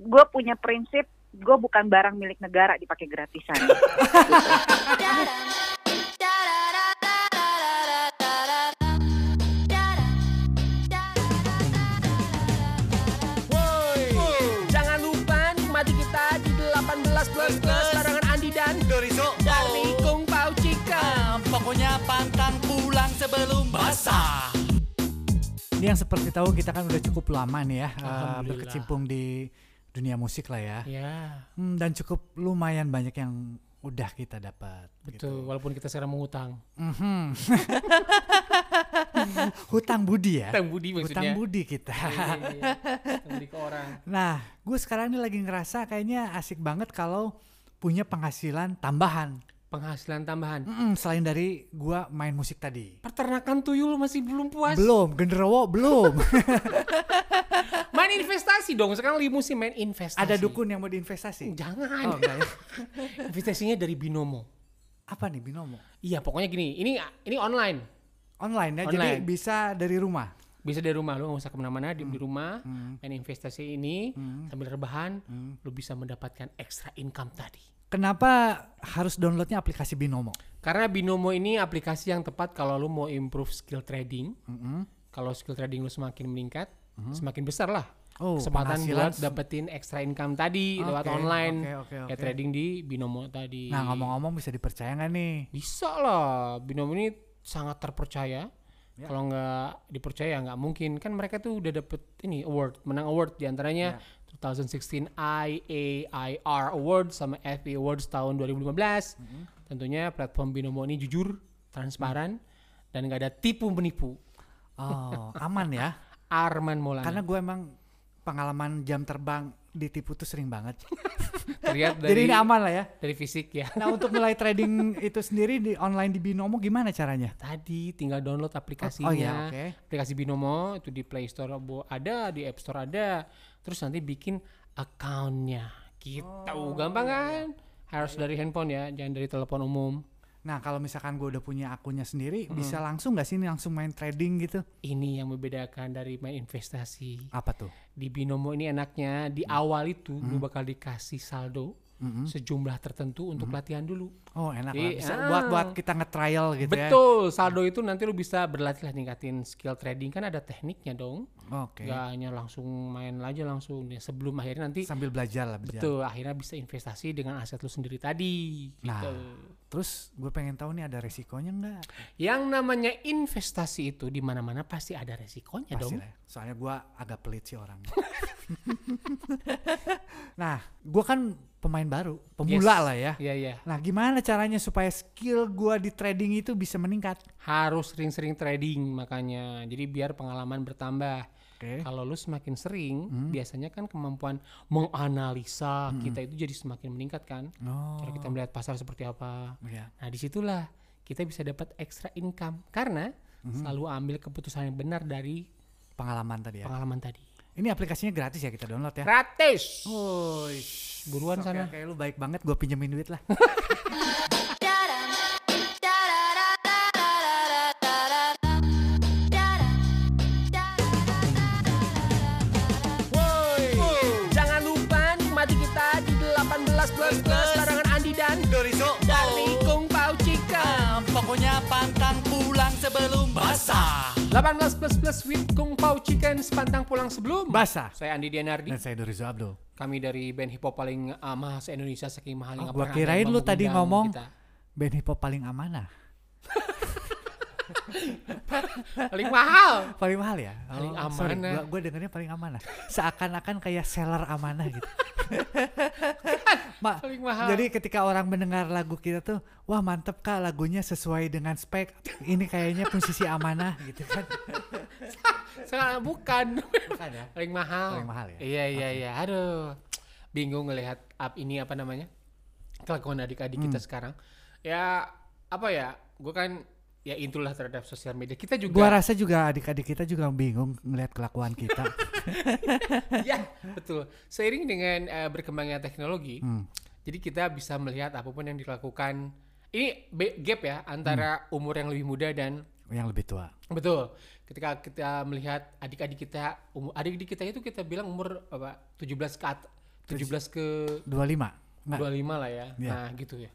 gue punya prinsip gue bukan barang milik negara dipakai gratisan. Woi, jangan lupa nikmati kita di 18 plus plus barengan Andi dan Dorizo dari Kung Pao Chicken. Pokoknya pantang pulang sebelum basah Ini yang seperti tahu kita kan udah cukup lama nih ya uh, berkecimpung di dunia musik lah ya. Ya, Hmm, dan cukup lumayan banyak yang udah kita dapat. betul. Walaupun kita sekarang mengutang. Mhm. Hutang budi ya. Hutang budi Hutang maksudnya. budi kita. Iya, iya, iya. Hutang budi ke orang. Nah, gue sekarang ini lagi ngerasa kayaknya asik banget kalau punya penghasilan tambahan. Penghasilan tambahan. Mm-mm, selain dari gua main musik tadi. Peternakan tuyul masih belum puas. Belum, genderuwo belum. Main investasi dong. Sekarang lagi musim main investasi. Ada dukun yang mau diinvestasi. Jangan. Oh, enggak ya. Investasinya dari binomo. Apa nih binomo? Iya, pokoknya gini. Ini ini online. Online ya. Jadi Online. bisa dari rumah. Bisa dari rumah lu nggak usah ke mana-mana, diem di Hmm. rumah, main investasi ini sambil rebahan, lu bisa mendapatkan extra income tadi. Kenapa harus downloadnya aplikasi binomo? Karena binomo ini aplikasi yang tepat kalau lu mau improve skill trading. Mm-mm. Kalau skill trading lu semakin meningkat, semakin besar lah Hmm. Oh, kesempatan buat dapetin extra income tadi lewat Oke, online, oke, oke, kayak oke. trading di binomo tadi. Nah ngomong-ngomong bisa dipercaya nggak nih? Bisa lah, binomo ini sangat terpercaya. Ya. Kalau nggak dipercaya nggak mungkin. Kan mereka tuh udah dapet ini award, menang award di antaranya Ya. 2016 IAIR Award sama FA Awards tahun 2015. Mm-hmm. Tentunya platform binomo ini jujur, transparan, dan nggak ada tipu menipu. Oh, aman ya. Arman Maulana. Karena gue emang pengalaman jam terbang ditipu tuh sering banget. terlihat Jadi dari ini aman lah ya. dari fisik ya. Nah untuk mulai trading itu sendiri di online di binomo gimana caranya? Tadi tinggal download aplikasinya. Oh iya oke. aplikasi Binomo itu di Play Store ada, di App Store ada. Terus nanti bikin accountnya gitu, Oh, gampang iya, kan? Harus dari handphone ya, jangan dari telepon umum. Nah kalau misalkan gue udah punya akunnya sendiri, Hmm. bisa langsung nggak sih nih langsung main trading gitu? Ini yang membedakan dari main investasi. Apa tuh? Di Binomo ini enaknya di Hmm. awal itu lu bakal dikasih saldo Mm-mm. sejumlah tertentu untuk latihan dulu. Oh enak lah. Jadi, Bisa ah. buat buat kita nge-trial gitu ya. Betul, saldo itu nanti lu bisa berlatih lah ningkatin skill trading kan ada tekniknya dong. Oke. Gak hanya langsung main aja langsung ya, sebelum akhirnya nanti Sambil belajar lah belajar. Betul, akhirnya bisa investasi dengan aset lu sendiri tadi. Nah, gitu. terus gue pengen tahu nih ada resikonya nggak? Yang namanya investasi itu di mana-mana pasti ada resikonya Pasti dong. lah. ya. Soalnya gue agak pelit sih orangnya. nah, gue kan pemain baru, pemula Yes. lah ya. Iya, iya. Nah, gimana caranya supaya skill gue di trading itu bisa meningkat? Harus sering-sering trading makanya. Jadi biar pengalaman bertambah. Oke. Kalau lu semakin sering, Hmm. biasanya kan kemampuan menganalisa kita itu jadi semakin meningkat kan. Oh, Cara kita melihat pasar seperti apa. iya. Nah, di situlah kita bisa dapat extra income karena Hmm. selalu ambil keputusan yang benar dari Pengalaman tadi ya. pengalaman tadi. Ini aplikasinya gratis ya kita download ya. Gratis. Oh, Buruan sana. Kayak lu baik banget, gue pinjemin duit lah. 18 plus plus with Kung Pao Chicken sepantang pulang sebelum. Basah. Saya Andi Dianardi. Dan saya Dorizo Abdul. Kami dari band hip hop paling uh, mahal se-Indonesia saking mahalnya Oh, gua kirain lu tadi ngomong kita. Band hip hop paling amanah. Paling mahal. Paling mahal ya? Paling sorry, amanah. Gua, gua dengernya paling amanah. Seakan-akan kayak seller amanah gitu. Ma, Paling mahal. jadi ketika orang mendengar lagu kita tuh, wah mantep kak lagunya sesuai dengan spek. Ini kayaknya posisi amanah gitu kan. Bukan. Bukan ya? paling mahal. Paling mahal ya? Iya iya iya. Aduh. Bingung ngelihat up ini apa namanya? Kelakuan adik-adik kita Hmm. sekarang. Ya apa ya? Gue kan ya intulah terhadap sosial media. Kita juga Gua rasa juga adik-adik kita juga bingung ngeliat kelakuan kita. ya betul. Seiring dengan eh, berkembangnya teknologi, Hmm. jadi kita bisa melihat apa pun yang dilakukan. Ini gap ya antara Hmm. umur yang lebih muda dan yang lebih tua. betul. Ketika kita melihat adik-adik kita, umur adik-adik kita itu kita bilang umur apa 17 ke at- 17 ke 25. Nggak. 25 lah ya. Iya. Nah, gitu ya.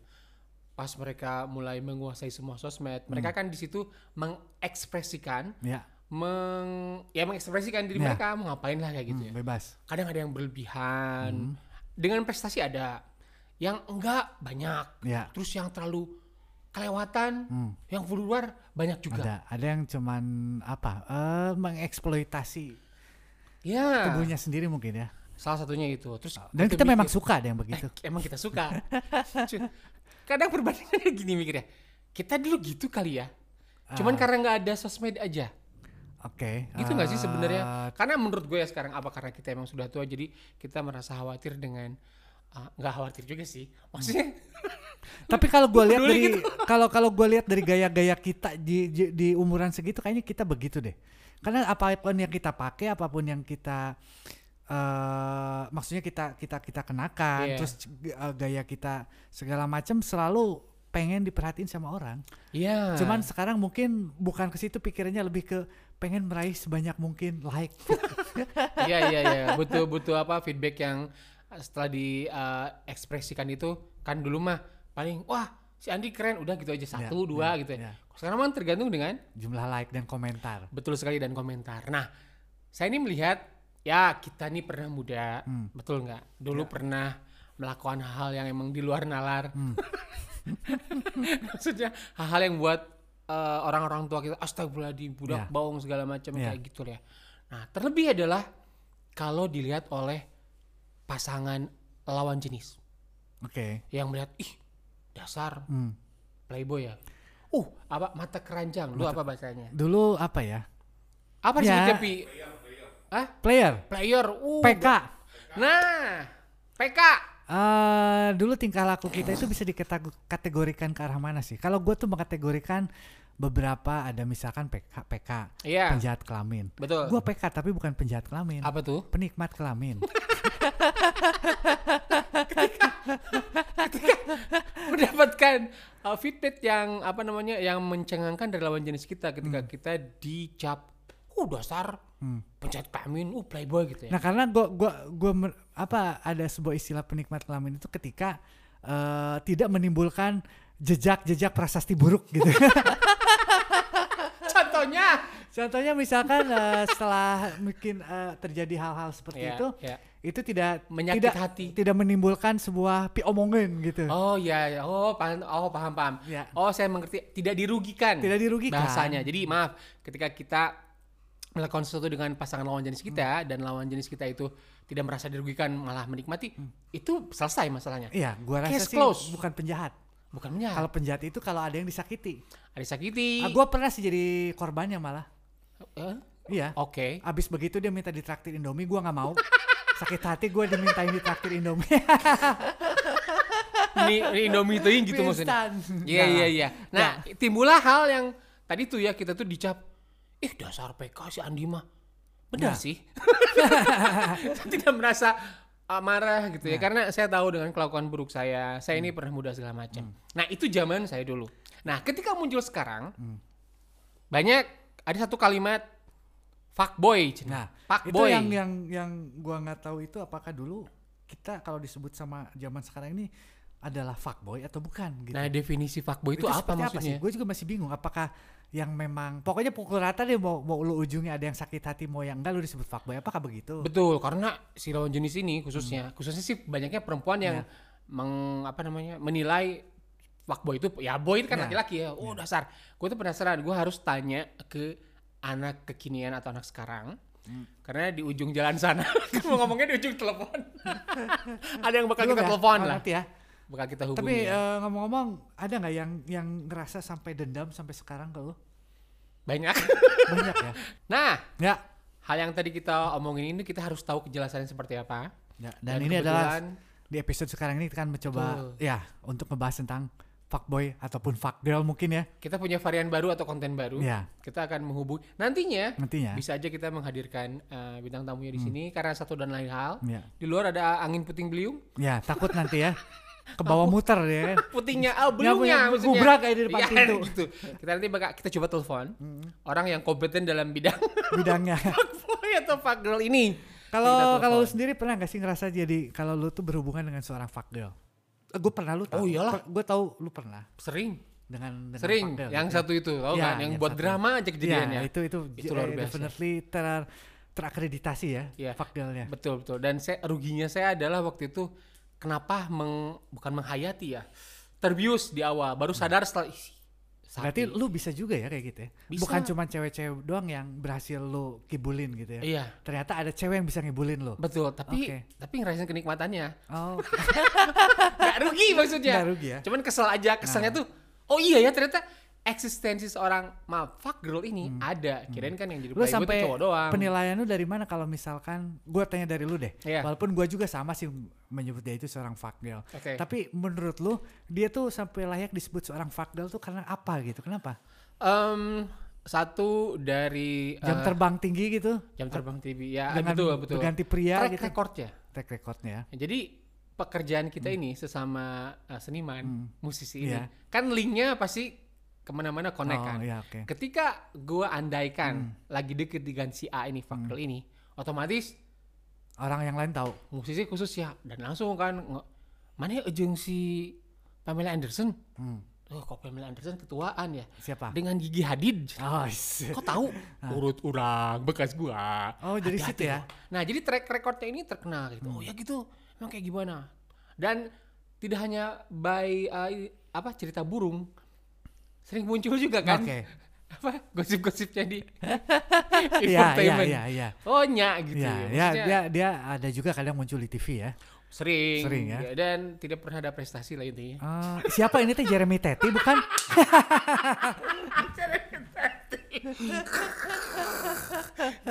Pas mereka mulai menguasai semua sosmed, mereka Hmm. kan di situ mengekspresikan Ya, meng ya mengekspresikan diri Ya. mereka mau ngapain lah kayak gitu hmm, ya. bebas. Kadang ada yang berlebihan. Hmm. Dengan prestasi ada yang enggak banyak. Ya, Terus yang terlalu kelewatan, hmm, yang luar banyak juga. ada. Ada yang cuman apa? eh mengeksploitasi Ya. tubuhnya sendiri mungkin ya. Salah satunya itu. Terus Dan kita memang suka ada yang begitu. Eh, emang kita suka. Kadang perbandingannya gini mikirnya. Kita dulu gitu kali ya. Cuman Ah. karena nggak ada sosmed aja. Oke. Gitu nggak sih eh, sebenarnya? Karena menurut gue ya sekarang apa karena kita emang sudah tua jadi kita merasa khawatir dengan ah, nggak khawatir juga sih. Maksudnya Tapi kalau gue lihat dari gitu. kalau kalau gue lihat dari gaya-gaya kita di, di di umuran segitu kayaknya kita begitu deh. Karena apa pun yang kita pakai, apa pun yang kita eh maksudnya kita kita kita kenakan, Iya. terus eh, gaya kita segala macam selalu pengen diperhatiin sama orang. Iya. Cuman sekarang mungkin bukan ke situ pikirannya lebih ke pengen meraih sebanyak mungkin like. Iya iya iya butuh butuh apa feedback yang uh, setelah diekspresikan itu kan dulu mah paling wah si Andi keren udah gitu aja satu Iya, dua iya, gitu ya. iya. Sekarang mah tergantung dengan Jumlah like dan komentar. betul sekali dan komentar. Nah saya ini melihat ya kita nih pernah muda Hmm. betul nggak? Dulu Ya. pernah melakukan hal yang emang di luar nalar. Hmm. Maksudnya hal-hal yang buat uh, orang-orang tua kita astagfirullahaladzim budak baung segala macam Ya. kayak gitu ya. Nah terlebih adalah kalau dilihat oleh pasangan lawan jenis Oke. yang melihat ih dasar Hmm. playboy ya. Uh apa mata keranjang lu apa bahasanya? Dulu apa ya? Apa Ya. disebutnya Hah? Player. Player. Uh, PK. Nah, PK. eh dulu tingkah laku kita itu bisa dikategorikan ke arah mana sih? Kalau gue tuh mengkategorikan beberapa ada misalkan PK, PK Iya. penjahat kelamin. Betul. Gue PK tapi bukan penjahat kelamin, apa tuh? penikmat kelamin. Mendapatkan uh, feedback yang apa namanya yang mencengangkan dari lawan jenis kita ketika Hmm. kita dicap uh dasar penjahat kelamin, uh playboy gitu ya. Nah karena gue gua gua mer- apa ada sebuah istilah penikmat kelamin itu ketika eh, tidak menimbulkan jejak-jejak prasasti buruk gitu. Contohnya Contohnya misalkan eh, setelah mungkin eh, terjadi hal-hal seperti Iya, itu, iya. itu tidak Menyakiti tidak hati. tidak menimbulkan sebuah omongan gitu. Oh ya, ya. oh paham, oh paham paham. Ya. Oh saya mengerti, tidak dirugikan. Tidak dirugikan. Bahasanya. Jadi maaf, ketika kita melakukan sesuatu dengan pasangan lawan jenis kita dan lawan jenis kita itu tidak merasa dirugikan malah menikmati, itu selesai masalahnya. Iya, gua rasa Case sih close. bukan penjahat. Bukan menyerah. Kalau penjahat itu kalau ada yang disakiti. ada sakiti. Ah, gua pernah sih jadi korbannya malah. Eh, Iya. Oke. Abis begitu dia minta ditraktir Indomie, gua nggak mau. Sakit hati gue dimintain ditraktir Indomie. Ini, ini Indomie itu gitu maksudnya. Instan. Iya Nah, iya iya. Nah, timbullah hal yang tadi tuh ya kita tuh dicap, ih dasar PK si Andi mah. Benar Nah. sih. Tidak merasa uh, marah gitu Nah. ya karena saya tahu dengan kelakuan buruk saya, saya Hmm. ini pernah muda segala macam. Nah, itu zaman saya dulu. Nah, ketika muncul sekarang Hmm. banyak ada satu kalimat fuckboy. Nah, itu fuckboy. yang yang yang gua nggak tahu itu apakah dulu kita kalau disebut sama zaman sekarang ini adalah fuckboy atau bukan gitu. Nah, definisi fuckboy itu, apa seperti maksudnya? sih? Gue juga masih bingung apakah yang memang pokoknya pukul rata deh mau mau lu ujungnya ada yang sakit hati mau yang enggak lu disebut fuckboy apakah begitu? Betul, karena si lawan jenis ini khususnya, Hmm. khususnya sih banyaknya perempuan yang Ya. meng apa namanya menilai fuckboy itu ya boy itu kan Ya. laki-laki ya. Oh dasar. Gue tuh penasaran. Gue harus tanya ke anak kekinian atau anak sekarang. Hmm. Karena di ujung jalan sana, mau ngomongnya di ujung telepon. Ada yang bakal Belum kita ya? telepon lah, nanti ya. bakal kita hubungi. Tapi ya. eh, ngomong-ngomong ada nggak yang yang ngerasa sampai dendam sampai sekarang ke lu? Banyak. Banyak ya. nah, Ya. hal yang tadi kita omongin ini kita harus tahu kejelasannya seperti apa. Ya, dan, ini adalah di episode sekarang ini kita akan mencoba Betul. ya untuk ngebahas tentang fuckboy ataupun fuckgirl mungkin ya. kita punya varian baru atau konten baru. Ya, Kita akan menghubungi nantinya nantinya. bisa aja kita menghadirkan eh, bintang tamunya di sini karena satu dan lain hal. Ya. Di luar ada angin puting beliung, Ya, takut nanti ya ke bawah muter ya kan. putingnya, ah Nyapu- beliungnya nyapu maksudnya. gubrak kayak di depan Iya, pintu. gitu. Kita nanti bakal kita coba telepon orang yang kompeten dalam bidang Bidangnya. boy atau fuck girl ini. Kalau kalau lu sendiri pernah gak sih ngerasa jadi kalau lu tuh berhubungan dengan seorang fuck girl? gue pernah lu tahu. Oh, iyalah. Gue tahu lu pernah Sering, dengan, dengan sering. fuck girl Yang gitu. satu itu, tahu Ya, kan? Yang yang buat satu. drama aja kejadiannya. Ya, itu itu, Itu eh, luar biasa. definitely ter terakreditasi ya, Iya. fuck girl-nya. Betul betul. Dan saya ruginya saya adalah waktu itu kenapa meng, bukan menghayati ya, terbius di awal, baru sadar setelah ih, Berarti lu bisa juga ya kayak gitu ya? Bisa. Bukan cuma cewek-cewek doang yang berhasil lu kibulin gitu ya? Iya, Ternyata ada cewek yang bisa ngibulin lu. betul. Tapi Oke. tapi ngerasain kenikmatannya. Oh, Gak rugi maksudnya. nggak rugi ya? Cuman kesel aja, keselnya tuh, oh iya ya ternyata eksistensi seorang maaf fuck girl ini ada. Kirain kan yang jadi Hmm. Lu sampai cowok doang. penilaian lu dari mana kalau misalkan gue tanya dari lu deh. Iya. Walaupun gue juga sama sih menyebut dia itu seorang fuck girl. Oke. Tapi menurut lu dia tuh sampai layak disebut seorang fuck girl tuh karena apa gitu? Kenapa? Em, satu dari Jam eh, terbang tinggi gitu? jam terbang TV ya Dengan betul betul. berganti pria Track gitu? recordnya. Track recordnya ya. Jadi pekerjaan kita ini sesama uh, seniman, musisi ini, Iya. kan linknya pasti ke mana-mana connect Oh kan. iya oke. Ketika gua andaikan lagi deket dengan si A ini, faktor ini, otomatis Orang yang lain tahu. musisi khusus ya, dan langsung kan, mana ya ujung si Pamela Anderson? Hmm. Oh, kok Pamela Anderson ketuaan ya? Siapa? Dengan Gigi Hadid. Oh, Kok tahu? Urut urang bekas gua. Oh, jadi situ ya? Nah, jadi track recordnya ini terkenal gitu. Oh ya gitu. Emang kayak gimana? Dan tidak hanya by uh, apa cerita burung, sering muncul juga kan? Oke. Apa gosip-gosipnya di Iya, infotainment. iya, iya. Oh nya gitu. Iya, ya. ya, Maksudnya dia dia ada juga kadang muncul di TV ya. sering, Sering ya. Dan tidak pernah ada prestasi lah intinya. Ah, siapa ini teh Jeremy Teti bukan?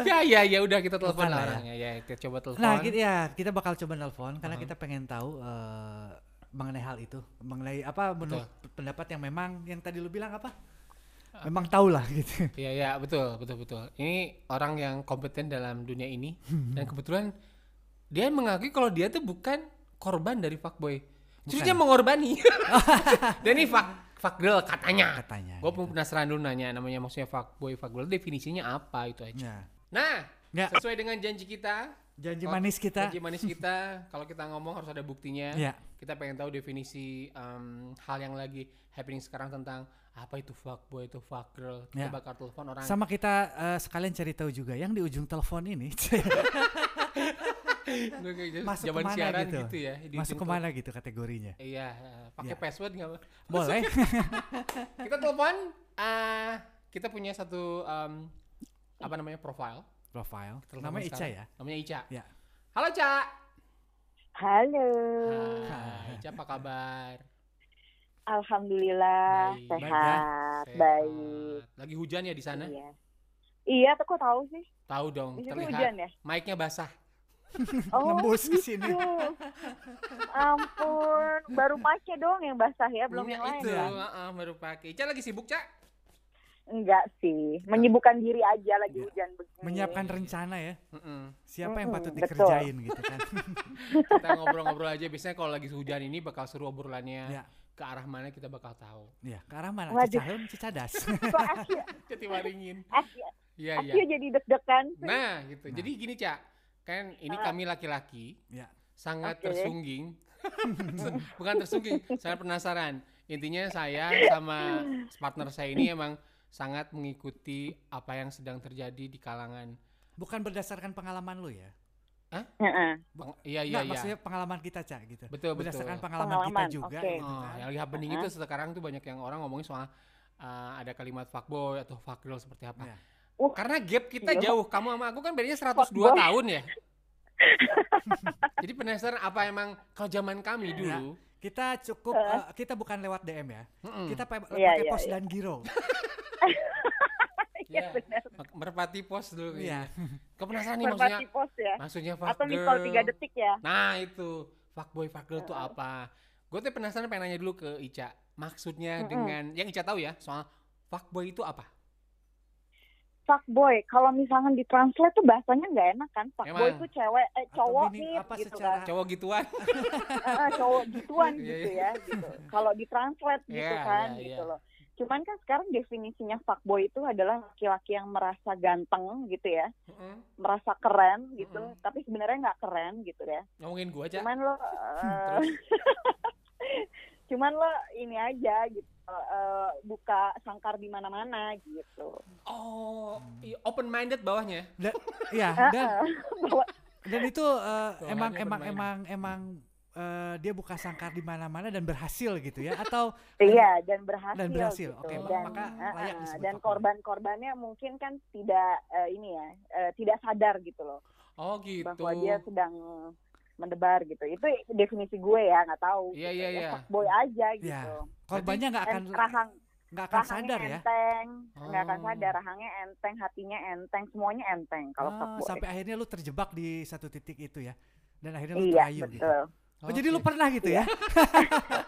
ya ya ya udah kita telepon lah ya. orangnya ya. Kita coba telepon. Nah, kita, ya kita bakal coba nelpon karena kita pengen tahu eh, mengenai hal itu, mengenai apa menurut pendapat yang memang yang tadi lu bilang apa? Memang tahu lah gitu. Iya ya betul betul betul. Ini orang yang kompeten dalam dunia ini dan kebetulan dia mengakui kalau dia tuh bukan korban dari fuckboy. Justru dia mengorbanani. Dan ini fuck fuck girl katanya. Katanya, Gue pun penasaran dulu nanya namanya maksudnya fuckboy fuck girl definisinya apa itu aja. Ya. Nah, Ya. sesuai dengan janji kita, Janji Oh, manis kita. janji manis kita, kalau kita ngomong harus ada buktinya. Ya. Kita pengen tahu definisi em, hal yang lagi happening sekarang tentang apa itu fuckboy, itu fuck girl. Kita Ya. bakal telepon orang Sama kita eh, sekalian cari tahu juga yang di ujung telepon ini masuk ke mana siaran gitu? gitu, ya. di Masuk ke mana gitu kategorinya? Iya, eh, pakai Ya. password nggak? Boleh. kita telepon. ah kita punya satu em, apa namanya profile. Profile. Telepon Namanya Ica sekarang. ya? Namanya Ica. Ya. Halo Ca. Halo. Hai, Ica apa kabar? Alhamdulillah Baik. sehat, Sehat. baik. Lagi hujan ya di sana? Iya. Iya, kok tahu sih? Tahu dong, Di terlihat. hujan ya? Mic-nya basah. Oh, Nembus ke sini. gitu. Ampun, baru pakai doang yang basah ya, belum Iya, yang lain itu, ya? heeh, baru pakai. Ica lagi sibuk, Ca? Enggak sih, menyibukkan diri aja lagi Iya. hujan begini. Menyiapkan rencana ya. Heeh. Siapa yang Mm-mm, patut betul. dikerjain gitu kan. Kita ngobrol-ngobrol aja. Biasanya kalau lagi hujan ini bakal seru obrolannya. Ya. Ke arah mana kita bakal tahu. Iya, ke arah mana? Waduh. Cicahem, Cicadas. Kok Asia, Jati waringin. Asia, Iya, iya. Jadi deg-degan. Nah, gitu. Jadi gini, Ca. Kan ini kami laki-laki ya. sangat Oke. tersungging. Bukan tersungging, sangat penasaran. Intinya saya sama partner saya ini emang sangat mengikuti apa yang sedang terjadi di kalangan Bukan berdasarkan pengalaman lu ya. Heeh. peng- iya iya Nggak, iya maksudnya pengalaman kita, Cak, gitu. Betul, betul. Berdasarkan pengalaman, kita Pengalaman, juga oke. gitu Oh, kan. yang lagi happening itu sekarang tuh banyak yang orang ngomongin soal uh, ada kalimat fuckboy atau fuckgirl seperti apa. Iya. Uh, Karena gap kita iya. jauh. Kamu sama aku kan bedanya 102 Fuckboy. tahun ya. Jadi penasaran apa emang kalau zaman kami Ya. dulu Kita cukup eh, kita bukan lewat DM ya. mm-mm, Kita pa- pakai Iya, iya, pos iya. dan giro. Iya. benar. mek- merpati pos dulu Iya. Kepenasaran nih maksudnya Merpati pos ya? maksudnya Atau miss call 3 fuckgirl. detik ya? Nah, itu fuckboy fuckgirl tuh apa? Gue tuh penasaran pengen nanya dulu ke Ica. Maksudnya Mm-mm. dengan yang Ica tahu ya soal fuckboy itu apa? Fuckboy, kalau misalkan ditranslate tuh bahasanya nggak enak kan? Fuckboy itu cewek, eh, cowok meaning nih apa gitu secara- kan. Cowok gituan. Heeh, cowok gituan Iya, gitu iya. ya gitu. Kalau ditranslate gitu Iya, kan iya, gitu iya. loh. Cuman kan sekarang definisinya fuckboy itu adalah laki-laki yang merasa ganteng gitu ya, Heeh. merasa keren gitu, Mm-mm. tapi sebenarnya nggak keren gitu ya. Ngomongin gua aja. Cuman lo, eh, cuman lo ini aja gitu, eh, buka sangkar di mana-mana gitu. Oh, open minded bawahnya. Da- Iya, dan Bahwa- dan itu eh, Bawaannya emang emang emang emang eh, dia buka sangkar di mana-mana dan berhasil gitu ya atau Iya dan berhasil. Dan berhasil, gitu. oke, Dan, maka layak disebut dan korban-korbannya mungkin kan tidak eh, ini ya, eh, tidak sadar gitu loh Oh gitu. bahwa dia sedang mendebar gitu. Itu definisi gue ya, nggak tahu. Iya, gitu. iya, Ya, iya. fuckboy aja ya gitu. korbannya nggak akan rahang, nggak akan rahangnya sadar ya enteng, nggak akan Oh. sadar. Rahangnya enteng, hatinya enteng, semuanya enteng kalau Oh, fuckboy. sampai akhirnya lu terjebak di satu titik itu ya dan akhirnya lu Iya terayu gitu betul. oh jadi lu pernah gitu ya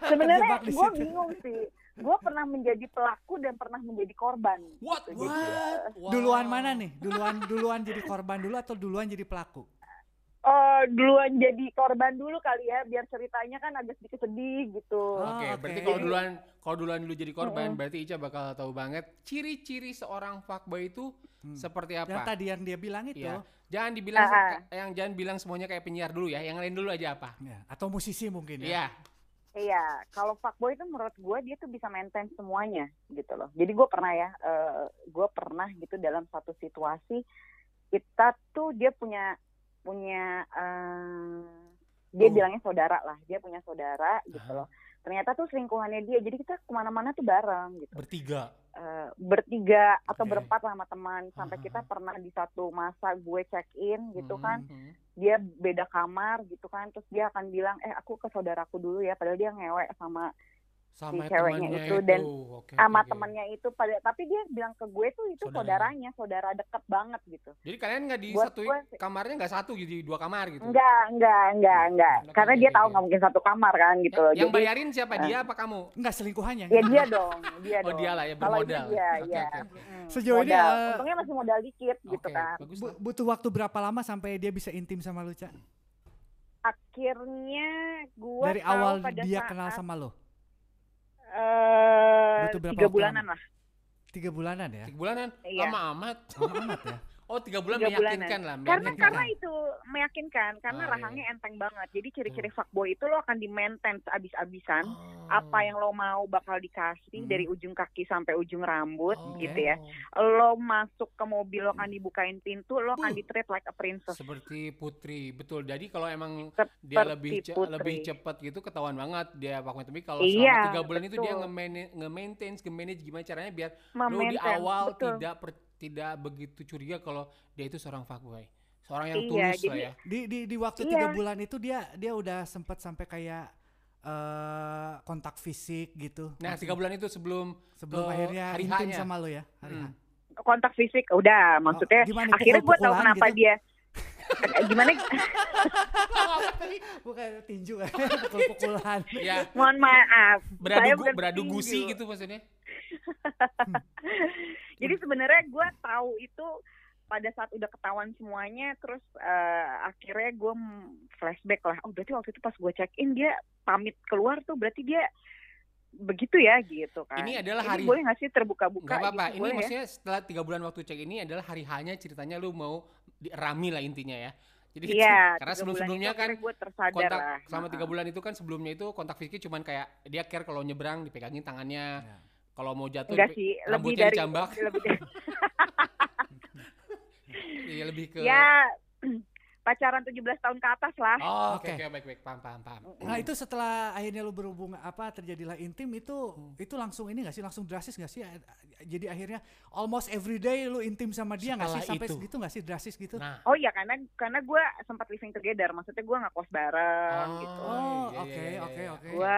Sebenarnya Terjebak di gue bingung sih. Gue pernah menjadi pelaku dan pernah menjadi korban. What? gitu. What? Wow. duluan mana nih duluan duluan jadi korban dulu atau duluan jadi pelaku eh, duluan jadi korban dulu kali ya, biar ceritanya kan agak sedikit sedih gitu. Oh, Oke, oke. berarti kalau duluan kalau duluan lu jadi korban, Mm-mm. berarti Ica bakal tahu banget ciri-ciri seorang fuckboy itu Hmm. seperti yang apa. tadi yang dia bilang itu Iya. Jangan dibilang Ah, se- yang jangan bilang semuanya kayak penyiar dulu ya. Yang lain dulu aja apa? Ya, atau musisi mungkin ya Iya. Iya, kalau fuckboy itu menurut gue dia tuh bisa maintain semuanya gitu loh. Jadi gue pernah ya, gue pernah gitu dalam satu situasi kita tuh dia punya punya eh, dia Oh. bilangnya saudara lah, dia punya saudara gitu loh. Ternyata tuh selingkuhannya dia, jadi kita ke mana-mana tuh bareng gitu. Bertiga. Eh, bertiga atau Oke. berempat lah sama teman. Sampai Aha. kita pernah di satu masa gue check in gitu Hmm, kan, hmm. dia beda kamar gitu kan terus dia akan bilang eh aku ke saudaraku dulu ya padahal dia ngewek sama Sama ceweknya temannya itu dan Oke, sama oke, oke. temannya itu pada tapi dia bilang ke gue tuh itu Saudaranya. saudaranya saudara deket banget gitu Jadi kalian nggak di Buat satu gue kamarnya nggak satu gitu, di dua kamar gitu. enggak enggak enggak enggak Oke, karena dia tahu nggak mungkin satu kamar kan gitu Ya- yang jadi bayarin siapa? Dia apa kamu? enggak selingkuhannya ya dia dong dia Oh dong dia lah ya kalau itu bermodal. dia Oke, ya Sejauh ini, eh, untungnya masih modal dikit gitu Oke, kan bagus Bu- lah. butuh waktu berapa lama sampai dia bisa intim sama lu Ca? akhirnya gue dari tahu awal pada dia saat, kenal sama lo eh, Butuh berapa tiga bulanan lah tiga bulanan ya Tiga bulanan? Iya. Lama amat. lama amat ya Oh tiga bulan Tiga meyakinkan lah. karena meyakinkan. karena itu meyakinkan karena Oh, iya. rahangnya enteng banget jadi ciri-ciri fuckboy itu lo akan di maintain abis-abisan Oh. apa yang lo mau bakal dikasih Hmm. dari ujung kaki sampai ujung rambut Oh. gitu ya lo masuk ke mobil lo akan dibukain pintu lo akan Buh. di treat like a princess Seperti putri, betul. Jadi kalau emang Seperti dia lebih ce- putri. lebih cepat gitu ketahuan banget dia Pak tapi kalau Iya, selama tiga bulan itu dia betul. nge-maintain, nge-manage gimana caranya biar lo di awal betul. tidak per- tidak begitu curiga kalau dia itu seorang fuckboy. Seorang yang Iya, tulus lah jadi- ya. di di di waktu Iya. tiga bulan itu dia dia udah sempat sampai kayak eh kontak fisik gitu Nah, tiga bulan itu sebelum sebelum eh, akhirnya hari intim H-nya. sama lo ya hari Hmm. H. kontak fisik udah maksudnya gimana, akhirnya gue tahu pukul-pukulan kenapa gitu? dia gimana bukan tinju kan pukul-pukulan ya mohon maaf saya beradu bukan beradu gusi gitu maksudnya. Jadi sebenarnya gue tahu itu pada saat udah ketahuan semuanya, terus eh, akhirnya gue flashback lah. Oh berarti waktu itu pas gue check in dia pamit keluar tuh, berarti dia begitu ya gitu kan. Ini adalah hari- boleh nggak sih terbuka-buka? Gak apa-apa. gitu? Ini Boleh ya? maksudnya setelah tiga bulan waktu cek ini adalah hari hanya ceritanya lu mau rami lah intinya ya. Jadi Iya. karena sebelum sebelumnya kan akhirnya gue tersadar kontak lah. sama tiga bulan itu kan sebelumnya itu kontak fisiknya cuman kayak dia care kalau nyebrang dipegangin tangannya. Ya. Kalau mau jatuh Enggak sih, lebih dari dicambak. lebih dari, Iya lebih ke ya pacaran 17 tahun ke atas lah. Oh, oke Oke. oke baik baik paham paham paham. Nah itu setelah akhirnya lu berhubungan apa terjadilah intim itu Hmm. itu langsung ini gak sih langsung drastis gak sih jadi akhirnya almost every day lu intim sama dia gak sih Setelah sampai itu. segitu gak sih drastis gitu? Nah. Oh iya karena karena gue sempat living together, maksudnya gue nggak kos bareng Oh, gitu. Oh, iya, oke, iya, iya, oke, iya. oke. Gua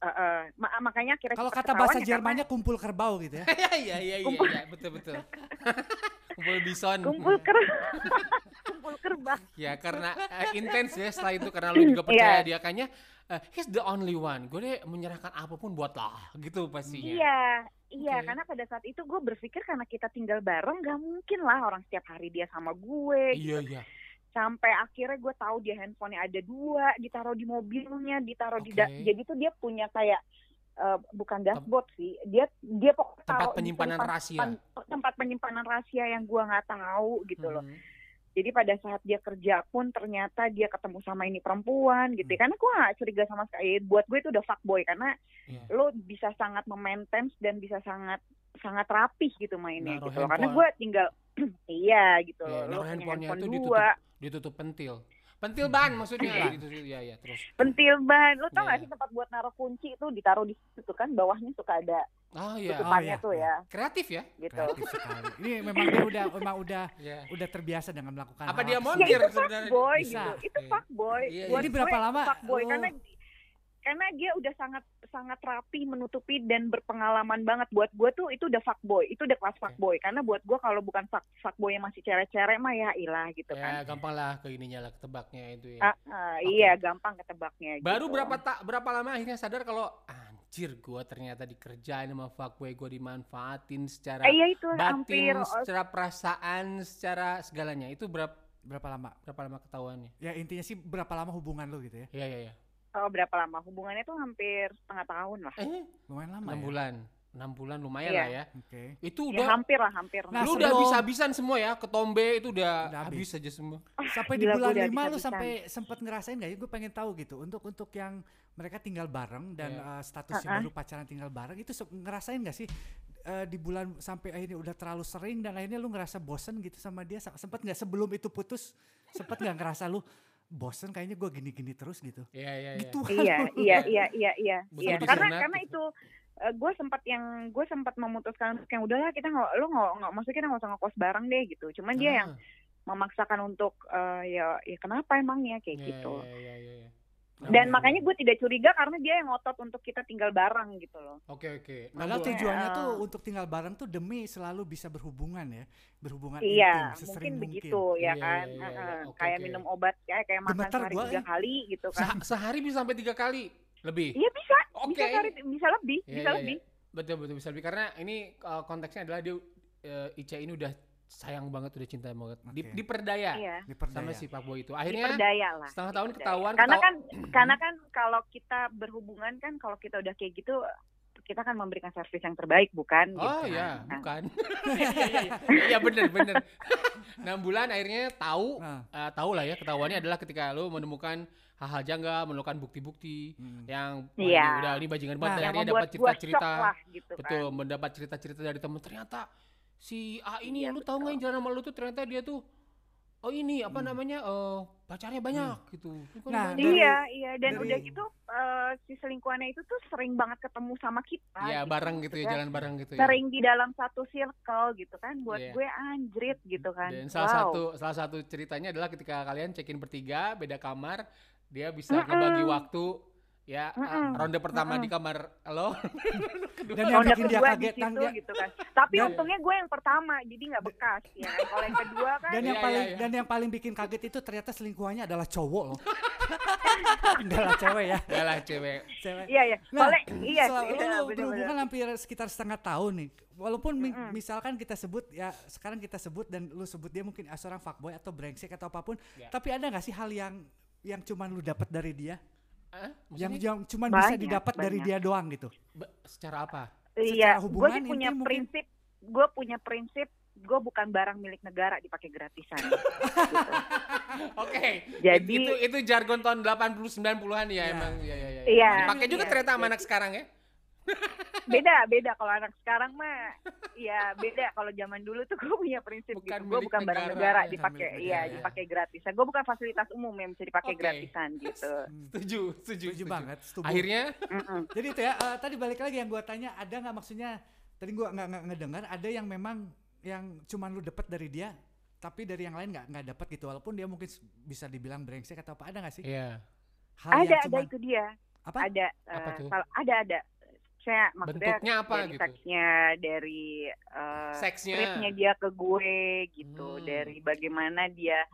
eh, eh, ma- makanya kira Kalau kata bahasa Jermannya kumpul kerbau gitu ya. Iya iya iya iya betul betul. Kumpul bison. kumpul ker kumpul kerbau. Ya karena eh, intens ya setelah itu karena lu juga percaya Iya. dia kayaknya eh, he's the only one. Gue deh menyerahkan apa pun buat lah gitu pastinya. Iya, iya Oke. karena pada saat itu gue berpikir karena kita tinggal bareng gak mungkin lah orang setiap hari dia sama gue. Iya iya. Sampai akhirnya gue tahu dia handphonenya ada dua, ditaruh di mobilnya, ditaruh di da- jadi tuh dia punya kayak eh, bukan dashboard sih. Dia dia pokoknya Tempat taruh penyimpanan tempat- rahasia. tempat- tempat penyimpanan rahasia yang gua nggak tahu gitu loh. Mhm. Jadi pada saat dia kerja pun ternyata dia ketemu sama ini perempuan gitu. Hmm. Karena gua nggak curiga sama sekali. Buat gue itu udah fuckboy karena Iya. lo bisa sangat memaintain dan bisa sangat sangat rapih gitu mainnya Naruh gitu loh. Karena handphone. gue tinggal iya gitu loh. Lo punya handphone itu dua, ditutup pentil. Pentil ban maksudnya Iya. gitu ya ya terus. pentil ban. Lo tau Iya. gak sih tempat buat naruh kunci itu ditaruh di situ kan bawahnya suka ada Oh iya. tutupannya iya. tuh ya Kreatif ya? gitu. Kreatif sekali. Ini memang dia udah memang udah Iya. udah terbiasa dengan melakukan Apa hal dia Ya Montir itu sebenarnya. Bisa. gitu. Itu Iya. fuckboy. Iya, Buat Jadi gue berapa lama Fuckboy lu- karena karena dia udah sangat sangat rapi menutupi dan berpengalaman banget buat gue tuh itu udah fuckboy itu udah kelas fuckboy karena buat gue kalau bukan fuck fuckboy yang masih cere-cere mah ya ilah gitu Ya kan gampang lah ke ininya lah ketebaknya itu ya. Ah, ah, Oke. iya gampang ketebaknya Baru gitu. berapa tak berapa lama akhirnya sadar kalau anjir gua ternyata dikerjain sama fuckboy gua dimanfaatin secara eh, iya itu batin, hampir oh, secara perasaan, secara segalanya. Itu berapa berapa lama? berapa lama ketahuannya? Ya intinya sih berapa lama hubungan lu gitu ya? Iya iya iya. Oh, berapa lama hubungannya tuh hampir setengah tahun lah Eh, Lumayan lama 6 ya. bulan. 6 bulan lumayan Iya. lah ya. Oke. Itu ya udah hampir lah hampir Nah, lu udah habis-habisan semua ya, ketombe itu udah, Udah habis. habis aja semua. Sampai di bulan gua udah 5 lu sampai sempat ngerasain gak ya? Gue pengen tahu gitu. Untuk untuk yang mereka tinggal bareng dan Iya. uh, statusnya Uh-uh. baru pacaran tinggal bareng itu ngerasain gak sih uh, di bulan sampai akhirnya udah terlalu sering dan akhirnya lu ngerasa bosen gitu sama dia Se- sempet nggak sebelum itu putus sempet nggak ngerasa lu bosen kayaknya gue gini-gini terus gitu Iya iya iya. gitu iya iya iya iya iya Betul, iya di karena karena gitu. itu gue sempat yang gue sempat memutuskan untuk yang udahlah kita nggak lu nggak nggak maksudnya kita nggak usah ngekos bareng deh gitu cuman dia yang Ah, memaksakan untuk eh, ya ya kenapa emangnya kayak iya, gitu Iya iya iya iya. Dan Nah, makanya gue tidak curiga karena dia yang ngotot untuk kita tinggal bareng gitu loh Oke oke. Nah, Padahal gua- tujuannya Eh, tuh untuk tinggal bareng tuh demi selalu bisa berhubungan ya, berhubungan iya intim sesering mungkin mungkin. begitu ya Iya, kan iya, iya, Heeh. iya. Oke, kayak oke. minum obat kayak kayak makan Gemeter sehari tiga eh. kali gitu kan Seha- sehari bisa sampai tiga kali lebih. iya bisa Oke. bisa sehari bisa lebih Iya, bisa iya, lebih iya. Betul betul bisa lebih karena ini uh, konteksnya adalah dia uh, Ica ini udah sayang banget udah cinta banget. Di, Oke. diperdaya iya Diperdaya. sama si Pak Boy itu. Akhirnya diperdaya lah setengah tahun diperdaya. ketahuan karena ketahu- kan karena kan kalau kita berhubungan kan kalau kita udah kayak gitu kita kan memberikan servis yang terbaik bukan Oh gitu ya, kan. bukan. Iya iya iya. Iya bener bener. 6 bulan akhirnya tahu Nah, uh, tahu lah ya ketahuannya adalah ketika lu menemukan hal-hal janggal, menemukan bukti-bukti hmm. yang ini udah ini bajingan banget Nah, akhirnya dapat cerita-cerita. gitu Betul, kan mendapat cerita-cerita dari temen ternyata si A ini Iya, lu tahu nggak yang jalan sama lu tuh ternyata dia tuh oh ini apa Hmm. namanya eh pacarnya banyak gitu. Lu kan Nah, banyak. dari- iya iya dan dari- udah gitu eh, si selingkuhannya itu tuh sering banget ketemu sama kita Iya, gitu. bareng gitu ya, jalan bareng gitu ya. sering di dalam satu circle gitu kan buat Iya. gue anjrit gitu kan Dan salah Wow. satu salah satu ceritanya adalah ketika kalian check-in bertiga, beda kamar, dia bisa Mm-mm. ngebagi waktu ya ah, Mm-mm. ronde pertama Mm-mm. di kamar lo. Dan yang Ronde bikin dia kedua kaget di situ dia gitu kan. Tapi Dan- untungnya gue yang pertama, jadi nggak bekas ya. kan. Kalau yang kedua kan dan yang Iya, paling iya, iya. dan yang paling bikin kaget itu ternyata selingkuhannya adalah cowok loh. adalah cewek ya. Yalah cewek. Cewek. iya iya. Nah, Soalnya iya Selama sih, lu iya, berhubungan bener-bener. hampir sekitar setengah tahun nih. Walaupun mi- Mm-mm. misalkan kita sebut ya sekarang kita sebut dan lu sebut dia mungkin seorang fuckboy atau brengsek atau apa pun, Ya. tapi ada nggak sih hal yang yang cuman lu dapat dari dia? Hah? Yang yang cuman bisa Banyak, didapat dari dia doang gitu. ba- secara apa? Iya, secara gue hubungan sih punya mungkin. prinsip, gue punya prinsip gue bukan barang milik negara dipakai gratisan. gitu. Oke. Jadi- itu itu jargon tahun 80 90-an ya Iya. emang ya ya ya. Iya, Dipakai juga iya. ternyata sama anak sekarang ya. Beda, beda kalau anak sekarang mah, ya beda. Kalau zaman dulu tuh gue punya prinsip Bukan gitu. Gue bukan barang negara, negara ya. dipakai, iya dipakai gratisan. Gue bukan fasilitas umum yang bisa dipakai Oke. gratisan gitu. Setuju, setuju, Setuju banget, setuju. Akhirnya. Jadi itu ya, eh, tadi balik lagi yang gua tanya, ada nggak maksudnya, tadi gua nggak nggak ngedengar, ada yang memang yang cuman lu dapat dari dia, tapi dari yang lain nggak nggak dapat gitu, walaupun dia mungkin bisa dibilang brengsek atau apa, ada nggak sih? Iya. Hal Ada, yang ada cuman, itu dia. apa? Ada, Apa eh, tuh? ada, ada. Saya maksudnya Bentuknya apa dari gitu? seksnya, dari eh, Seksnya. treatnya dia ke gue gitu, Hmm. dari bagaimana dia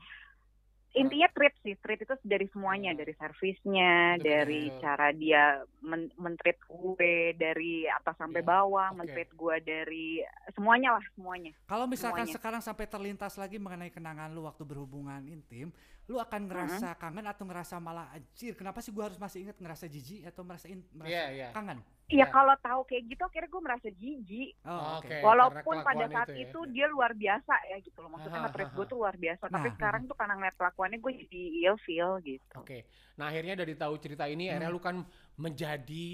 intinya treat sih, treat itu dari semuanya, Hmm. dari servisnya, Betul, dari cara dia men mentreat gue dari atas sampai Iya, bawah, oke. mentreat gue dari semuanya lah semuanya. Kalau misalkan semuanya. sekarang sampai terlintas lagi mengenai kenangan lu waktu berhubungan intim, lu akan ngerasa kangen atau ngerasa malah anjir kenapa sih gua harus masih inget ngerasa jijik atau merasa in- merasa Iya, iya. kangen Iya Ya. kalau tahu kayak gitu akhirnya gue merasa jijik. oh, oke Oke. Walaupun pada saat itu itu, ya. dia luar biasa ya gitu loh. Maksudnya Aha, nge-treat aha. gue tuh luar biasa. Tapi Nah, sekarang tuh karena ngeliat kelakuannya gue jadi ilfeel gitu. Oke. Nah, akhirnya dari tahu cerita ini akhirnya Hmm. lu kan menjadi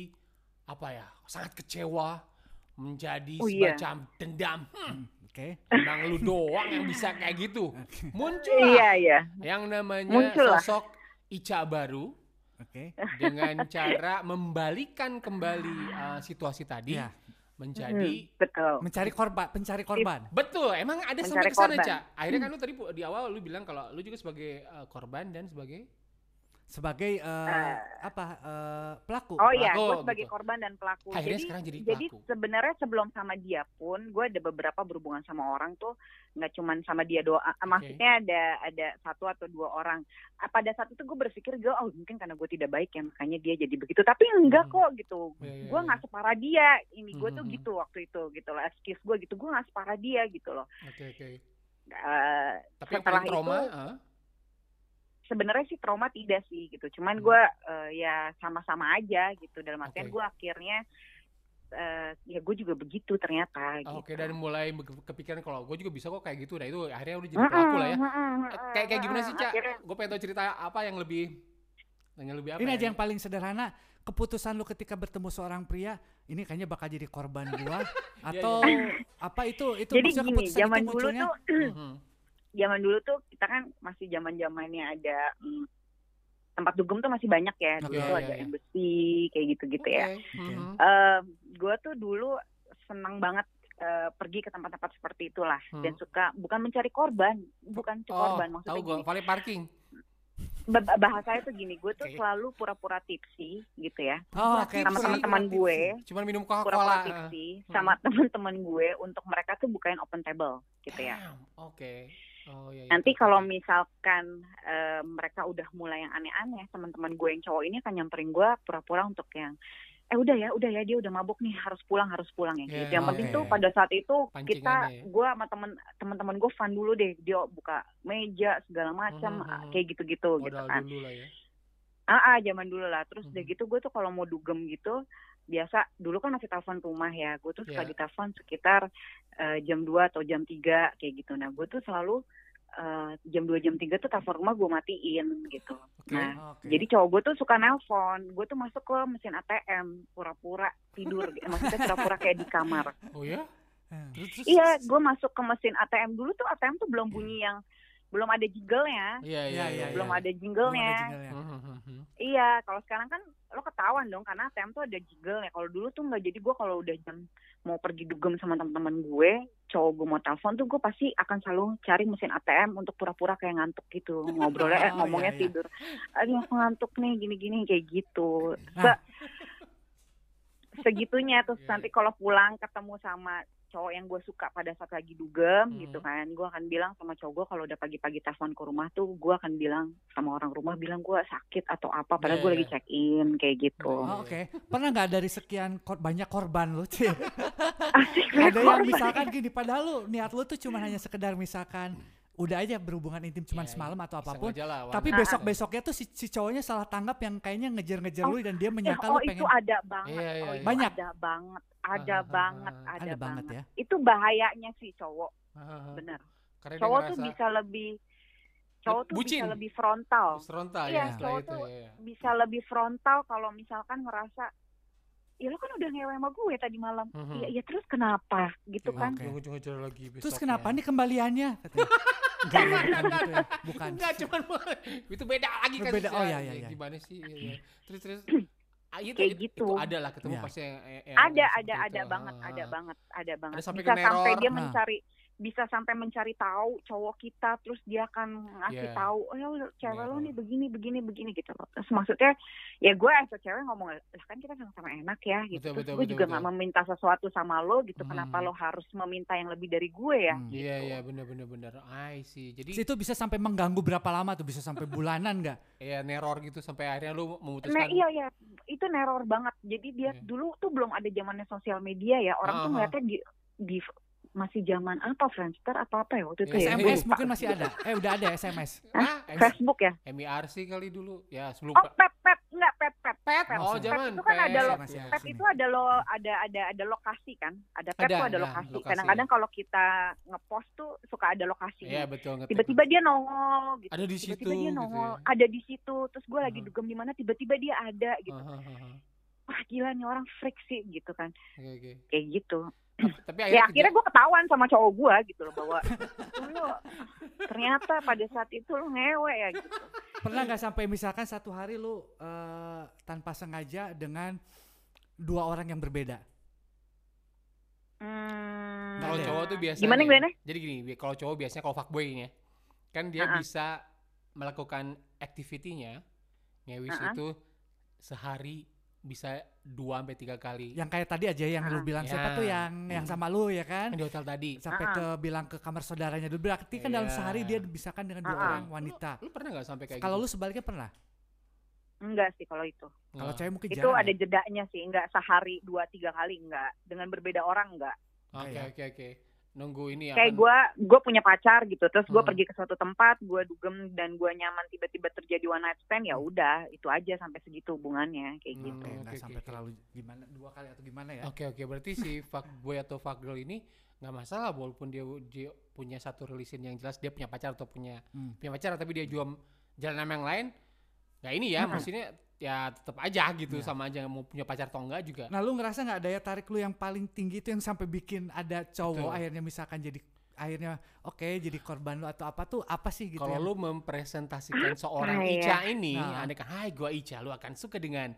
apa ya? Sangat kecewa, menjadi Oh, iya. semacam dendam. Hmm, oke emang lu doang yang bisa kayak gitu. Muncul Iya iya. yang namanya Muncullah. sosok Ica baru oke dengan cara membalikan kembali uh, situasi tadi Iya. menjadi Hmm, betul. mencari korban pencari korban betul emang ada sampai Mencari ke sana korban. Ca akhirnya kan lu tadi di awal lu bilang kalau lu juga sebagai uh, korban dan sebagai sebagai eh, Eh. apa eh, pelaku Oh iya, gue sebagai gitu. korban dan pelaku. Akhirnya jadi, sekarang jadi jadi pelaku. sebenarnya sebelum sama dia pun, gue ada beberapa berhubungan sama orang tuh nggak cuman sama dia doa. ah, Maksudnya ada ada satu atau dua orang. Ah, Pada saat itu gue berpikir gue, oh mungkin karena gue tidak baik ya makanya dia jadi begitu. Tapi enggak Mhm. kok gitu. Iya, iya, gue iya. nggak separah dia. Ini gue tuh Mhm. gitu waktu itu gitu loh. Excuse gue gitu. Gue nggak separah dia gitu loh. oke oke Eh, tapi yang Setelah paling trauma itu- ah, sebenarnya sih trauma tidak sih gitu. Cuman Hmm. gue eh, ya sama-sama aja gitu. Dalam artian Oke. gue akhirnya eh, ya gue juga begitu ternyata. Oke gitu. dan mulai kepikiran kalau gue juga bisa kok kayak gitu nah itu akhirnya udah jadi pelaku lah ya Eh, kayak kayak gimana sih Ca? Akhirnya- gue pengen tahu cerita apa yang lebih yang lebih apa ini ya? aja yang paling sederhana keputusan lu ketika bertemu seorang pria ini kayaknya bakal jadi korban gua atau apa itu itu Jadi maksudnya gini, keputusan zaman itu dulu munculnya tuh, Mhm. zaman dulu tuh kita kan masih zaman zamannya ada mm, tempat dugem tuh masih banyak ya. Dulu Oke, tuh iya, ada iya. embassy kayak gitu-gitu ya. Oke. Mhm. gue tuh dulu senang banget eh, pergi ke tempat-tempat seperti itulah Hmm. dan suka bukan mencari korban, bukan Oh, korban tahu maksudnya gue gini, valet parking. bah- bahasanya tuh gini, gue tuh Oke. selalu pura-pura tipsi gitu ya. oh oke sama teman-teman gue Cuman minum pura-pura Coca-Cola. tipsi Hmm. sama teman-teman gue untuk mereka tuh bukain open table gitu ya. Oke. Oh iya. iya, Nanti kalau misalkan eh, mereka udah mulai yang aneh-aneh, teman-teman gue yang cowok ini akan nyamperin gue pura-pura untuk yang eh udah ya, udah ya dia udah mabuk nih, harus pulang, harus pulang ya. Iya, gitu. Yang penting oke. tuh pada saat itu kita ya. gue sama temen teman-teman gue fun dulu deh, dia buka meja segala macam Mhm, mhm. kayak gitu-gitu gitu kan. dulu lah ya. Ah, ah, zaman dulu lah. Terus udah Mhm. gitu gue tuh kalau mau dugem gitu biasa dulu kan masih telepon rumah ya. Gue tuh suka Iya. ditelepon sekitar eh, jam 2 atau jam 3 kayak gitu. Nah, gue tuh selalu eh, jam 2 jam 3 tuh telepon rumah gue matiin gitu. Oke. Nah, Oke. jadi cowok gue tuh suka nelpon. Gue tuh masuk ke mesin ATM pura-pura tidur. Maksudnya pura-pura kayak di kamar. Oh ya? Terus terus. Iya, gue masuk ke mesin ATM dulu tuh ATM tuh belum bunyi yang belum ada jingle-nya. Iya iya Iya, iya. belum iya. ada Belum jingle-nya. ada jingle-nya. Mhm, mhm. Iya, kalau sekarang kan lo ketahuan dong karena ATM tuh ada jingle ya. Kalau dulu tuh nggak jadi gue kalau udah jam mau pergi dugem sama teman-teman gue, cowok gue mau telepon tuh gue pasti akan selalu cari mesin ATM untuk pura-pura kayak ngantuk gitu. Ngobrolnya eh, Oh, ngomongnya iya, iya. tidur. Aduh aku ngantuk nih gini-gini kayak gitu. Nah. Se- segitunya terus Iya, nanti kalau pulang ketemu sama cowok yang gue suka pada saat lagi dugem Hmm. gitu kan gue akan bilang sama cowok gue kalau udah pagi-pagi telepon ke rumah tuh gue akan bilang sama orang rumah bilang gue sakit atau apa padahal Iya, gue iya. lagi check in kayak gitu Oh, Oke, pernah nggak dari sekian kor- banyak korban lu, asik ada yang korban. misalkan gini, padahal lu niat lu tuh cuma hanya sekedar misalkan udah aja berhubungan intim cuma Iya, semalam atau apa pun. aja lah, Tapi besok besoknya tuh si, si cowoknya salah tanggap yang kayaknya ngejar-ngejar lu dan dia menyangka oh lu itu pengen ada banget Iya, iya, oh, iya. itu Banyak? ada banget ada ah, banget ah, ada, ada banget banget ya. itu bahayanya sih cowok Hahaha. bener Karena cowok tuh bisa lebih cowok tuh Bucin. bisa lebih frontal frontal Iya, ya cowok itu tuh- ya, ya. bisa lebih frontal kalau misalkan ngerasa ya lo kan udah ngewe sama gue tadi malam Mhm. Iya, ya terus kenapa gitu kan Oke. ngejar-ngejar lagi Terus kenapa nih kembaliannya? Enggak, enggak, bukan gitu ya. Bukan. Enggak cuma itu beda lagi kan Beda, oh, iya, iya, iya. gimana sih iya, iya. terus terus ah, itu, Kayak itu, gitu. itu ada lah ketemu Iya. pasti yang, yang ada yang ada seperti ada itu. banget Ah, ada ah. banget ada banget Ada sampai bisa sampai dia Nah. Bisa sampai mencari tahu cowok kita terus dia akan ngasih Iya. tahu oh ya cewek lo Neror. nih begini begini begini gitu loh terus maksudnya ya gue as a cewek ngomong lah kan kita sama-sama enak ya gitu Betul, terus betul, gue betul, juga betul. nggak meminta sesuatu sama lo gitu Hmm. kenapa lo harus meminta yang lebih dari gue ya Hmm. Iya iya benar benar benar. I see. Jadi Terus Itu bisa sampai mengganggu berapa lama tuh? Bisa sampai bulanan nggak? ya neror gitu sampai akhirnya lu Nah memutuskan iya iya itu neror banget. Jadi dia Iya. dulu tuh belum ada zamannya sosial media ya. Orang tuh Ah, ah. ngeliatnya di di masih zaman apa Friendster apa apa ya waktu itu ya? SMS mungkin masih ada. Eh udah ada SMS. Hah? Ah, Facebook ya? MIRC kali dulu. Ya, sebelum Oh pet pet enggak pet pet. Pet. Pet. Oh, Pet zaman itu kan ada lo- Pet sini. itu ada lo ada ada ada lokasi kan? Ada pet Ada, tuh ada ya, lokasi. Kadang-kadang kalau kita ngepost tuh suka ada lokasi. Iya, betul. Tiba-tiba dia nongol gitu. Ada di Tiba-tiba situ dia gitu nongol, ya. ada di situ. Terus gue lagi Uh-huh. dugem di mana tiba-tiba dia ada gitu. Ah, ah, ah, ah. Wah gila nih orang freak sih gitu kan. Oke, oke. Kayak gitu. Tapi Ya akhirnya, akhirnya gue ketahuan sama cowok gue gitu loh bahwa lu ternyata pada saat itu lu ngewe ya gitu. Pernah nggak sampai misalkan satu hari lu eh, tanpa sengaja dengan dua orang yang berbeda? Hmm, kalau cowok tuh biasanya Gimana gimana? Jadi gini, kalau cowok biasanya kalau fuckboy ini ya, kan dia ah. bisa melakukan activity-nya ngewis ah. itu sehari bisa dua sampai tiga kali. Yang kayak tadi aja yang lu Ah. bilang Ya. siapa tuh yang yang sama lu ya kan? Kan di hotel tadi. Sampai Ah. ke bilang ke kamar saudaranya dulu. Berarti kan dalam Iya. sehari dia bisa kan dengan dua Ah, ah. orang wanita. Lu pernah nggak sampai kayak Kalau gitu? lu sebaliknya pernah? Enggak sih kalau itu. Kalau cewek mungkin Itu jarang. ada ya? jedanya sih, enggak sehari dua tiga kali enggak. Dengan berbeda orang enggak. Oke Iya. oke oke. Nunggu ini ya. Kayak kan? gue, gue punya pacar gitu, terus gue Hmm. pergi ke suatu tempat, gue dugem dan gue nyaman tiba-tiba terjadi one night stand ya udah itu aja sampai segitu hubungannya kayak Hmm. gitu. Oke, nggak Oke, sampai oke, oke. terlalu gimana dua kali atau gimana ya? Oke oke berarti si fuckboy atau fuckgirl ini nggak masalah walaupun dia, dia punya satu religion yang jelas dia punya pacar atau punya Hmm. punya pacar tapi dia juga jalan sama yang lain nggak ini ya Hmm. maksudnya ya tetap aja gitu Iya. sama aja mau punya pacar atau enggak juga Nah lu ngerasa nggak daya tarik lu yang paling tinggi itu yang sampai bikin ada cowok Betul. akhirnya misalkan jadi akhirnya oke jadi korban lu atau apa tuh apa sih gitu kalau yang- lu mempresentasikan seorang ya? Ica ini Nah. andai kan hai gua Ica lu akan suka dengan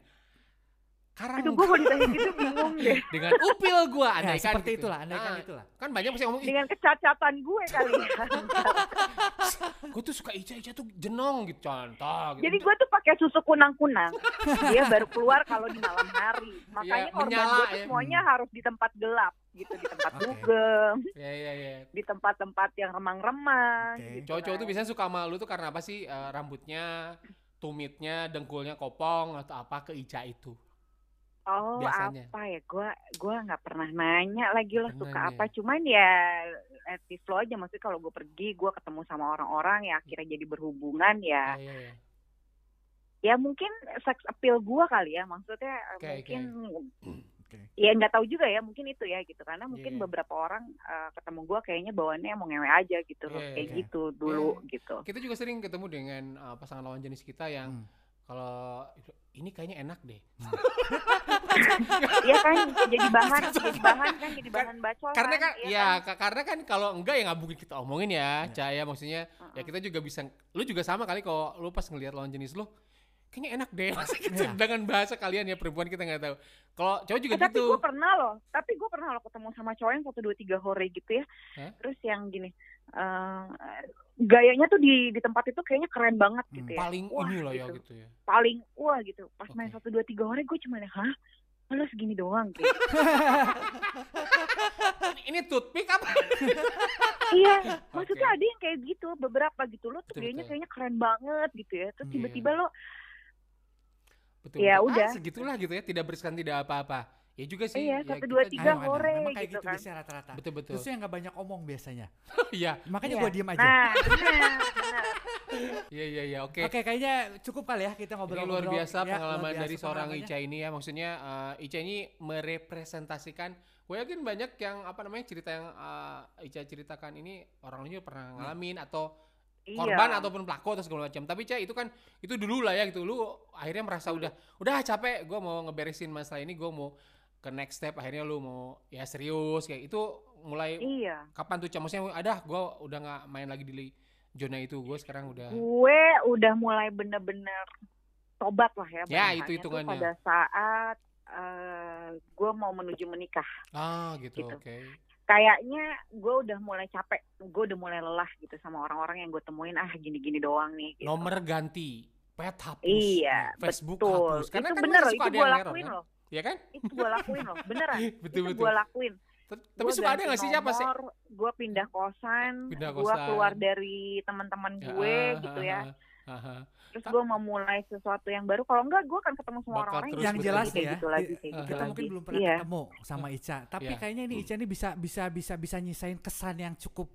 karang Aduh gue mau ditanya gitu bingung deh. dengan upil gua ya, andai kan seperti gitu. itulah andai kan Nah, itulah kan banyak pasti ngomong Dengan kecacatan gue kali ya. gue tuh suka Ica Ica tuh jenong gitu contoh gitu. Jadi gue tuh pakai susu kunang-kunang. Dia baru keluar kalau di malam hari. Makanya Iya, korban menyala gue tuh ya. semuanya harus di tempat gelap gitu, di tempat dugem, ya ya ya di tempat-tempat yang remang-remang. Oke. gitu cowok-cowok tuh kan. biasanya suka sama lu tuh karena apa sih Eh, rambutnya tumitnya dengkulnya kopong atau apa ke Ica itu Oh biasanya. apa ya? Gue gua nggak pernah nanya lagi lo Nggak suka apa. Cuman ya etis lo aja. Maksudnya kalau gue pergi, gue ketemu sama orang-orang ya akhirnya jadi berhubungan ya. ya, ya, ya. Ya mungkin sex appeal gue kali ya. Maksudnya eh, Oke, mungkin Oke. ya nggak tahu juga ya. Mungkin itu ya gitu. Karena mungkin Iya. beberapa orang eh, ketemu gue kayaknya bawaannya mau ngewe aja gitu loh. Iya, Kayak iya. gitu dulu gitu. kita juga sering ketemu dengan uh, pasangan lawan jenis kita yang Hmm. Kalau ini kayaknya enak deh Iya kan jadi bahan, jadi bahan kan jadi bahan bacot. karena kan iya ya ka- karena kan kalau enggak ya nggak mungkin kita omongin ya Iya. Caya maksudnya ya Heeh. kita juga bisa lu juga sama kali kalau lu pas ngelihat lawan jenis lu kayaknya enak deh Masa gitu, Iya. dengan bahasa kalian ya perempuan kita nggak tahu kalau cowok juga Eh, tapi gitu gue pernah loh, tapi gue pernah loh ketemu sama cowok yang satu dua tiga hore gitu ya. Hah? Terus yang gini, eh, gayanya tuh di di tempat itu kayaknya keren banget gitu ya. paling Wah, ini loh ya gitu. gitu ya Paling wah gitu. Pas main Oke. satu dua tiga hore gue cuma hah, lu segini doang gitu. ini, toothpick apa iya, maksudnya Oke. ada yang kayak gitu, beberapa gitu lo tuh betul. kayaknya keren banget gitu ya. Terus Iya. tiba-tiba lo betul Ya betul. udah. ah, segitulah gitu ya tidak berkesan tidak apa-apa ya juga sih Iya, ya satu, dua, tiga hore Memang kayak gitu gitu kan. biasanya rata-rata betul betul Justru yang nggak banyak omong biasanya iya makanya Iya. gua diem aja Nah, iya iya iya oke Oke, kayaknya cukup kali ya kita Ini ngobrol luar biasa Ya, pengalaman luar biasa dari seorang. Ica ini ya. Maksudnya eh, Ica ini merepresentasikan. Gue yakin banyak yang apa namanya cerita yang eh, Ica ceritakan ini orang lain juga pernah ngalamin atau korban Iya. ataupun pelaku atau segala macam. Tapi Ica itu kan itu dulu lah ya gitu. Lu akhirnya merasa udah udah capek. Gue mau ngeberesin masalah ini. Gue mau ke next step. Akhirnya lu mau ya serius kayak itu mulai Iya. kapan tuh Ca? Maksudnya ada gue udah nggak main lagi di zona itu. Gue sekarang udah gue udah mulai bener-bener tobat lah ya. Ya, itu hitungannya. Pada saat eh, gue mau menuju menikah, ah gitu, Gitu. oke. kayaknya gue udah mulai capek, gue udah mulai lelah gitu sama orang-orang yang gue temuin ah gini-gini doang nih. Gitu. nomor ganti pet hapus Iya, Facebook betul. hapus karena itu kan bener, masih itu suka ada yang error lakuin kan loh. Ya kan Itu gue lakuin loh, beneran. betul itu betul gue lakuin. Tapi suka ada nggak sih siapa sih Gue pindah kosan, Pindah gue keluar dari teman-teman gue Ya, ah, gitu ah, ya. ah. Aha. terus gue mau mulai sesuatu yang baru kalau enggak gue akan ketemu semua orang lain yang jelas ya gitu lagi kayak gitu kita lagi. mungkin belum pernah Iya. ketemu sama Ica tapi Iya. kayaknya ini Ica ini bisa bisa bisa bisa nyisain kesan yang cukup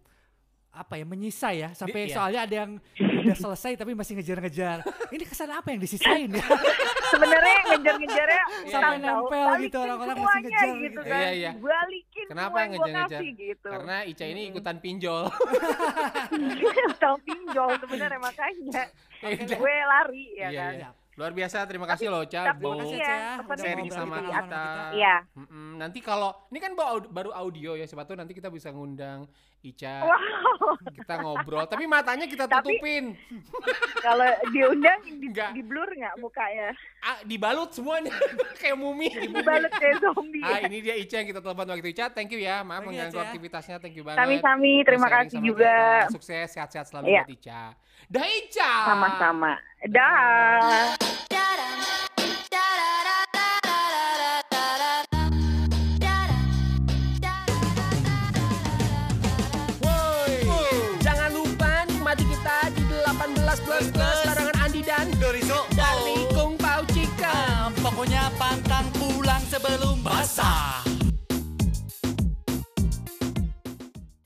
apa ya menyisa ya sampai Di- iya. soalnya ada yang udah selesai tapi masih ngejar-ngejar ini kesan apa yang disisain ya sebenarnya ngejar-ngejarnya Iya. utang Sampai tahu, nempel gitu, orang-orang masih semuanya ngejar gitu gitu. kan Iya, iya. balikin Kenapa yang ngejar-ngejar? kasih gitu Karena Ica ini ikutan pinjol. utang pinjol sebenarnya makanya Iya. gue lari ya Iya, kan iya. Luar biasa, terima kasih loh Ca tapi Bo. Terima kasih Ica ya, sharing sama kita. pengalaman iya Mm-mm, nanti kalau ini kan baru, audio ya, siapa tahu nanti kita bisa ngundang Ica, wow kita ngobrol. Tapi matanya kita Tapi- tutupin, kalau diundang di, Enggak. di blur nggak mukanya ah, dibalut semuanya kayak mumi. dibalut kayak zombie Ah, ini dia Ica yang kita telepon waktu itu. Ica, thank you ya. Maaf mengganggu aktivitasnya, thank you banget. sami-sami terima kasih sama juga kita. Sukses, sehat-sehat selalu Iya. buat Ica. Dah Ica. sama-sama dah Woi. Jangan lupa nikmati kita di 18 plus plus barengan Andi dan Doriso dari Kung Pao Chicken. Pokoknya pantang pulang sebelum basah